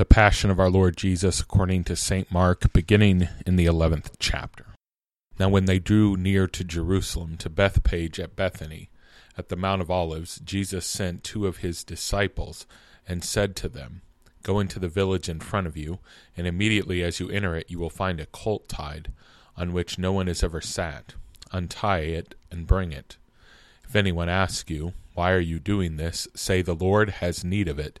the Passion of our Lord Jesus according to St. Mark, beginning in the eleventh chapter. Now, when they drew near to Jerusalem, to Bethphage at Bethany, at the Mount of Olives, Jesus sent two of his disciples and said to them, Go into the village in front of you, and immediately as you enter it, you will find a colt tied, on which no one has ever sat. Untie it and bring it. If anyone asks you, Why are you doing this? say, The Lord has need of it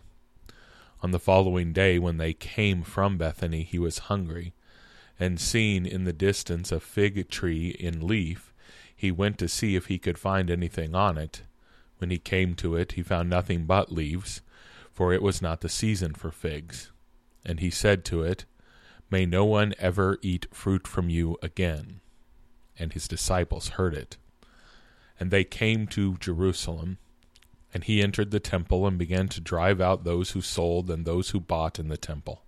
On the following day, when they came from Bethany, he was hungry. And seeing in the distance a fig tree in leaf, he went to see if he could find anything on it. When he came to it, he found nothing but leaves, for it was not the season for figs. And he said to it, May no one ever eat fruit from you again. And his disciples heard it. And they came to Jerusalem and he entered the temple and began to drive out those who sold and those who bought in the temple.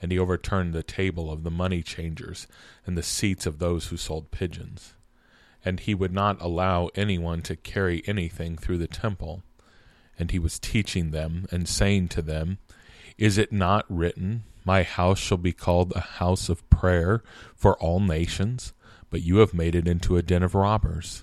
And he overturned the table of the money changers and the seats of those who sold pigeons. And he would not allow anyone to carry anything through the temple. And he was teaching them and saying to them, Is it not written, My house shall be called a house of prayer for all nations? But you have made it into a den of robbers.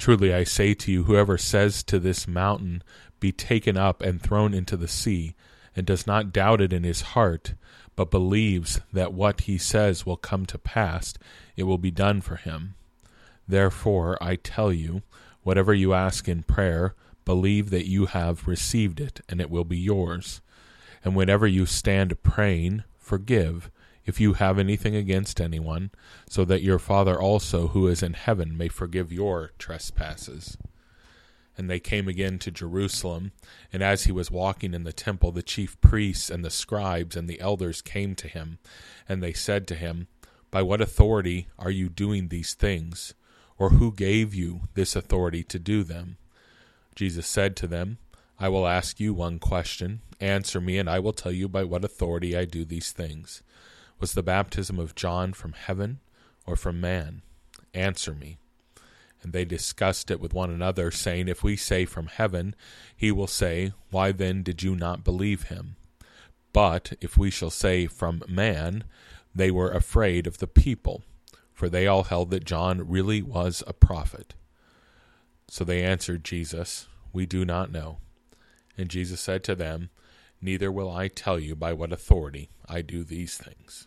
Truly I say to you, whoever says to this mountain, Be taken up and thrown into the sea, and does not doubt it in his heart, but believes that what he says will come to pass, it will be done for him. Therefore I tell you, whatever you ask in prayer, believe that you have received it, and it will be yours. And whenever you stand praying, forgive if you have anything against anyone, so that your Father also who is in heaven may forgive your trespasses. And they came again to Jerusalem, and as he was walking in the temple, the chief priests and the scribes and the elders came to him, and they said to him, By what authority are you doing these things? Or who gave you this authority to do them? Jesus said to them, I will ask you one question. Answer me, and I will tell you by what authority I do these things. Was the baptism of John from heaven or from man? Answer me. And they discussed it with one another, saying, If we say from heaven, he will say, Why then did you not believe him? But if we shall say from man, they were afraid of the people, for they all held that John really was a prophet. So they answered Jesus, We do not know. And Jesus said to them, Neither will I tell you by what authority I do these things.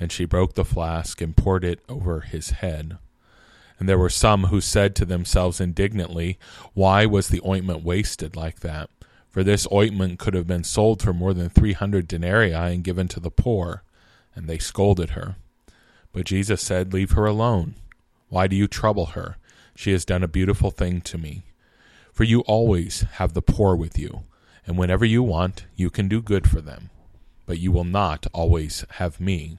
and she broke the flask and poured it over his head. And there were some who said to themselves indignantly, Why was the ointment wasted like that? For this ointment could have been sold for more than three hundred denarii and given to the poor. And they scolded her. But Jesus said, Leave her alone. Why do you trouble her? She has done a beautiful thing to me. For you always have the poor with you, and whenever you want, you can do good for them. But you will not always have me.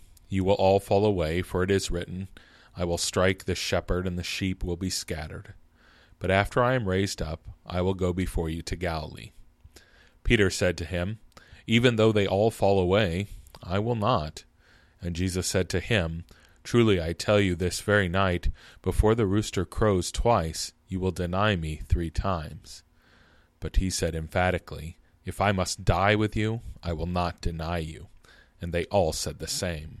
You will all fall away, for it is written, I will strike the shepherd, and the sheep will be scattered. But after I am raised up, I will go before you to Galilee. Peter said to him, even though they all fall away, I will not. And Jesus said to him, Truly I tell you, this very night, before the rooster crows twice, you will deny me three times. But he said emphatically, If I must die with you, I will not deny you. And they all said the same.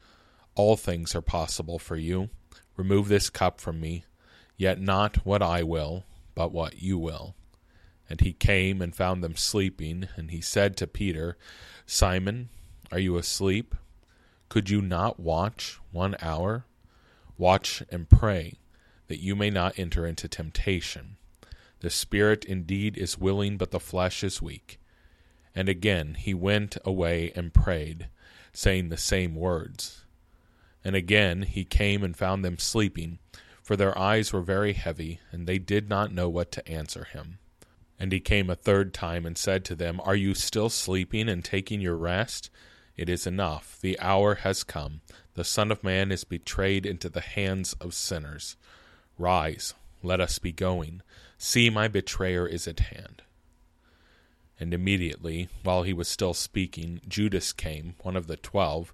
all things are possible for you. Remove this cup from me, yet not what I will, but what you will. And he came and found them sleeping, and he said to Peter, Simon, are you asleep? Could you not watch one hour? Watch and pray, that you may not enter into temptation. The spirit indeed is willing, but the flesh is weak. And again he went away and prayed, saying the same words. And again he came and found them sleeping, for their eyes were very heavy, and they did not know what to answer him. And he came a third time and said to them, Are you still sleeping and taking your rest? It is enough. The hour has come. The Son of Man is betrayed into the hands of sinners. Rise, let us be going. See, my betrayer is at hand. And immediately, while he was still speaking, Judas came, one of the twelve,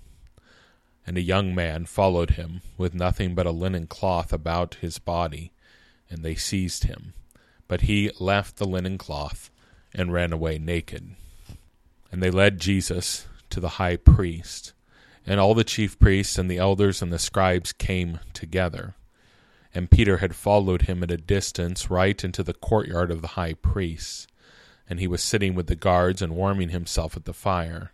And a young man followed him with nothing but a linen cloth about his body, and they seized him. But he left the linen cloth and ran away naked. And they led Jesus to the high priest. And all the chief priests and the elders and the scribes came together. And Peter had followed him at a distance right into the courtyard of the high priest. And he was sitting with the guards and warming himself at the fire.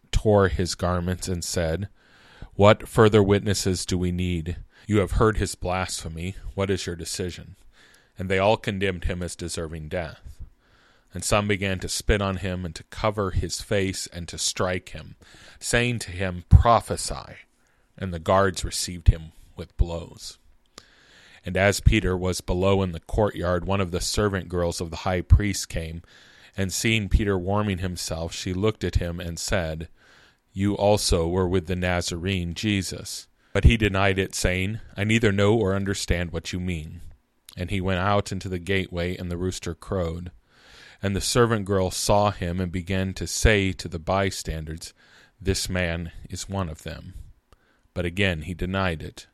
tore his garments and said, What further witnesses do we need? You have heard his blasphemy. What is your decision? And they all condemned him as deserving death. And some began to spit on him and to cover his face and to strike him, saying to him, Prophesy. And the guards received him with blows. And as Peter was below in the courtyard, one of the servant girls of the high priest came, and seeing Peter warming himself, she looked at him and said, you also were with the Nazarene Jesus. But he denied it, saying, I neither know or understand what you mean. And he went out into the gateway, and the rooster crowed. And the servant girl saw him, and began to say to the bystanders, This man is one of them. But again he denied it.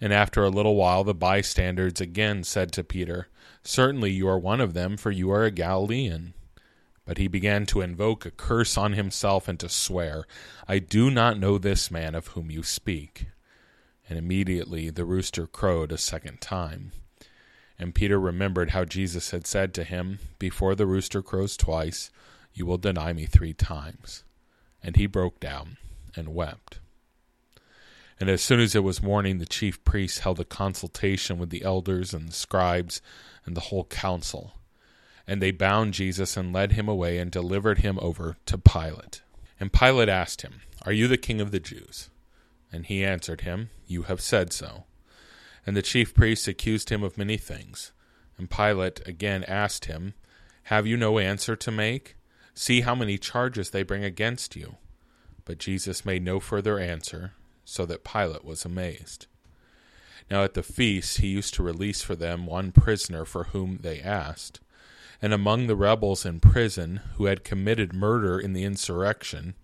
And after a little while the bystanders again said to Peter, Certainly you are one of them, for you are a Galilean. But he began to invoke a curse on himself and to swear, I do not know this man of whom you speak. And immediately the rooster crowed a second time. And Peter remembered how Jesus had said to him, Before the rooster crows twice, you will deny me three times. And he broke down and wept. And as soon as it was morning, the chief priests held a consultation with the elders and the scribes and the whole council and they bound Jesus and led him away and delivered him over to Pilate. And Pilate asked him, Are you the king of the Jews? And he answered him, You have said so. And the chief priests accused him of many things. And Pilate again asked him, Have you no answer to make? See how many charges they bring against you. But Jesus made no further answer, so that Pilate was amazed. Now at the feast he used to release for them one prisoner for whom they asked and among the rebels in prison who had committed murder in the insurrection,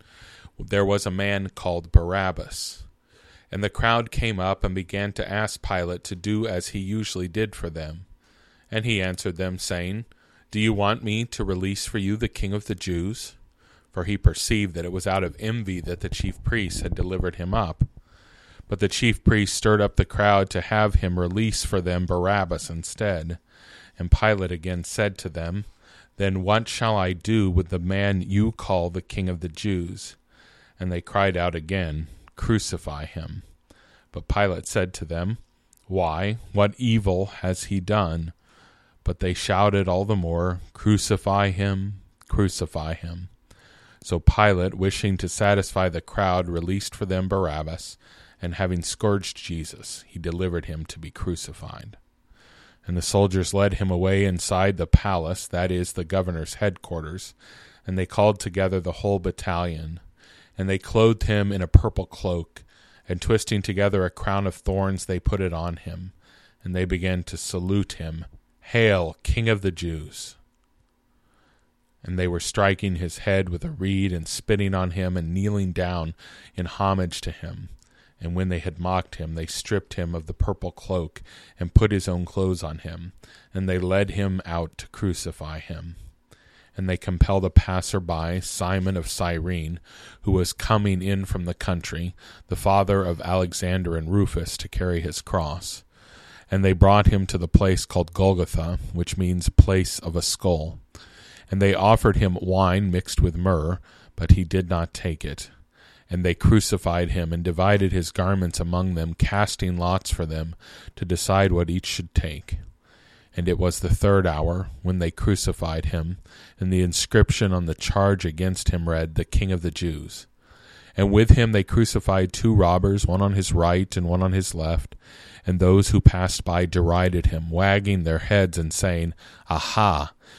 there was a man called Barabbas. And the crowd came up and began to ask Pilate to do as he usually did for them. And he answered them, saying, Do you want me to release for you the king of the Jews? For he perceived that it was out of envy that the chief priests had delivered him up. But the chief priests stirred up the crowd to have him release for them Barabbas instead. And Pilate again said to them, Then what shall I do with the man you call the King of the Jews? And they cried out again, Crucify him. But Pilate said to them, Why, what evil has he done? But they shouted all the more, Crucify him, crucify him. So Pilate, wishing to satisfy the crowd, released for them Barabbas, and having scourged Jesus, he delivered him to be crucified. And the soldiers led him away inside the palace, that is, the governor's headquarters, and they called together the whole battalion. And they clothed him in a purple cloak, and twisting together a crown of thorns, they put it on him. And they began to salute him Hail, King of the Jews! And they were striking his head with a reed, and spitting on him, and kneeling down in homage to him. And when they had mocked him, they stripped him of the purple cloak, and put his own clothes on him, and they led him out to crucify him. And they compelled a passer by, Simon of Cyrene, who was coming in from the country, the father of Alexander and Rufus, to carry his cross. And they brought him to the place called Golgotha, which means place of a skull. And they offered him wine mixed with myrrh, but he did not take it. And they crucified him, and divided his garments among them, casting lots for them, to decide what each should take. And it was the third hour, when they crucified him, and the inscription on the charge against him read, The King of the Jews. And with him they crucified two robbers, one on his right and one on his left. And those who passed by derided him, wagging their heads and saying, Aha!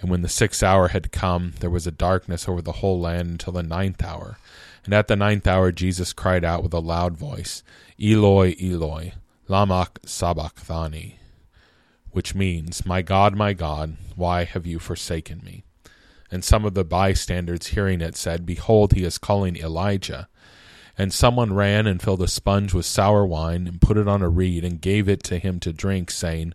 And when the sixth hour had come, there was a darkness over the whole land until the ninth hour. And at the ninth hour Jesus cried out with a loud voice, Eloi, Eloi, lama sabachthani, which means, My God, my God, why have you forsaken me? And some of the bystanders hearing it said, Behold, he is calling Elijah. And someone ran and filled a sponge with sour wine, and put it on a reed, and gave it to him to drink, saying,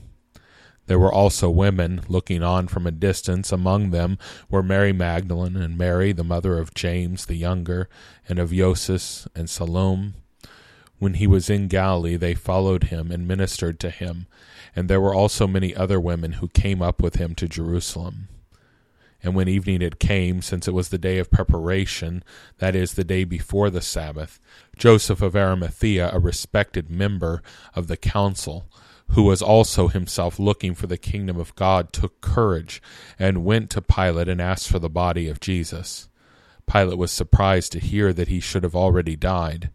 There were also women looking on from a distance. Among them were Mary Magdalene, and Mary, the mother of James the younger, and of Joses and Salome. When he was in Galilee, they followed him and ministered to him. And there were also many other women who came up with him to Jerusalem. And when evening had came, since it was the day of preparation, that is, the day before the Sabbath, Joseph of Arimathea, a respected member of the council, who was also himself looking for the kingdom of God, took courage and went to Pilate and asked for the body of Jesus. Pilate was surprised to hear that he should have already died.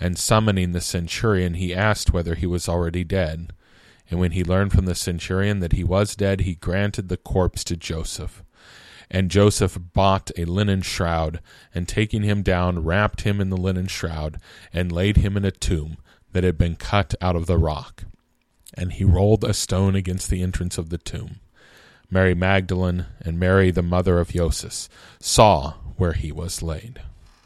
And summoning the centurion, he asked whether he was already dead. And when he learned from the centurion that he was dead, he granted the corpse to Joseph. And Joseph bought a linen shroud, and taking him down, wrapped him in the linen shroud, and laid him in a tomb that had been cut out of the rock. And he rolled a stone against the entrance of the tomb. Mary Magdalene and Mary, the mother of Joses, saw where he was laid.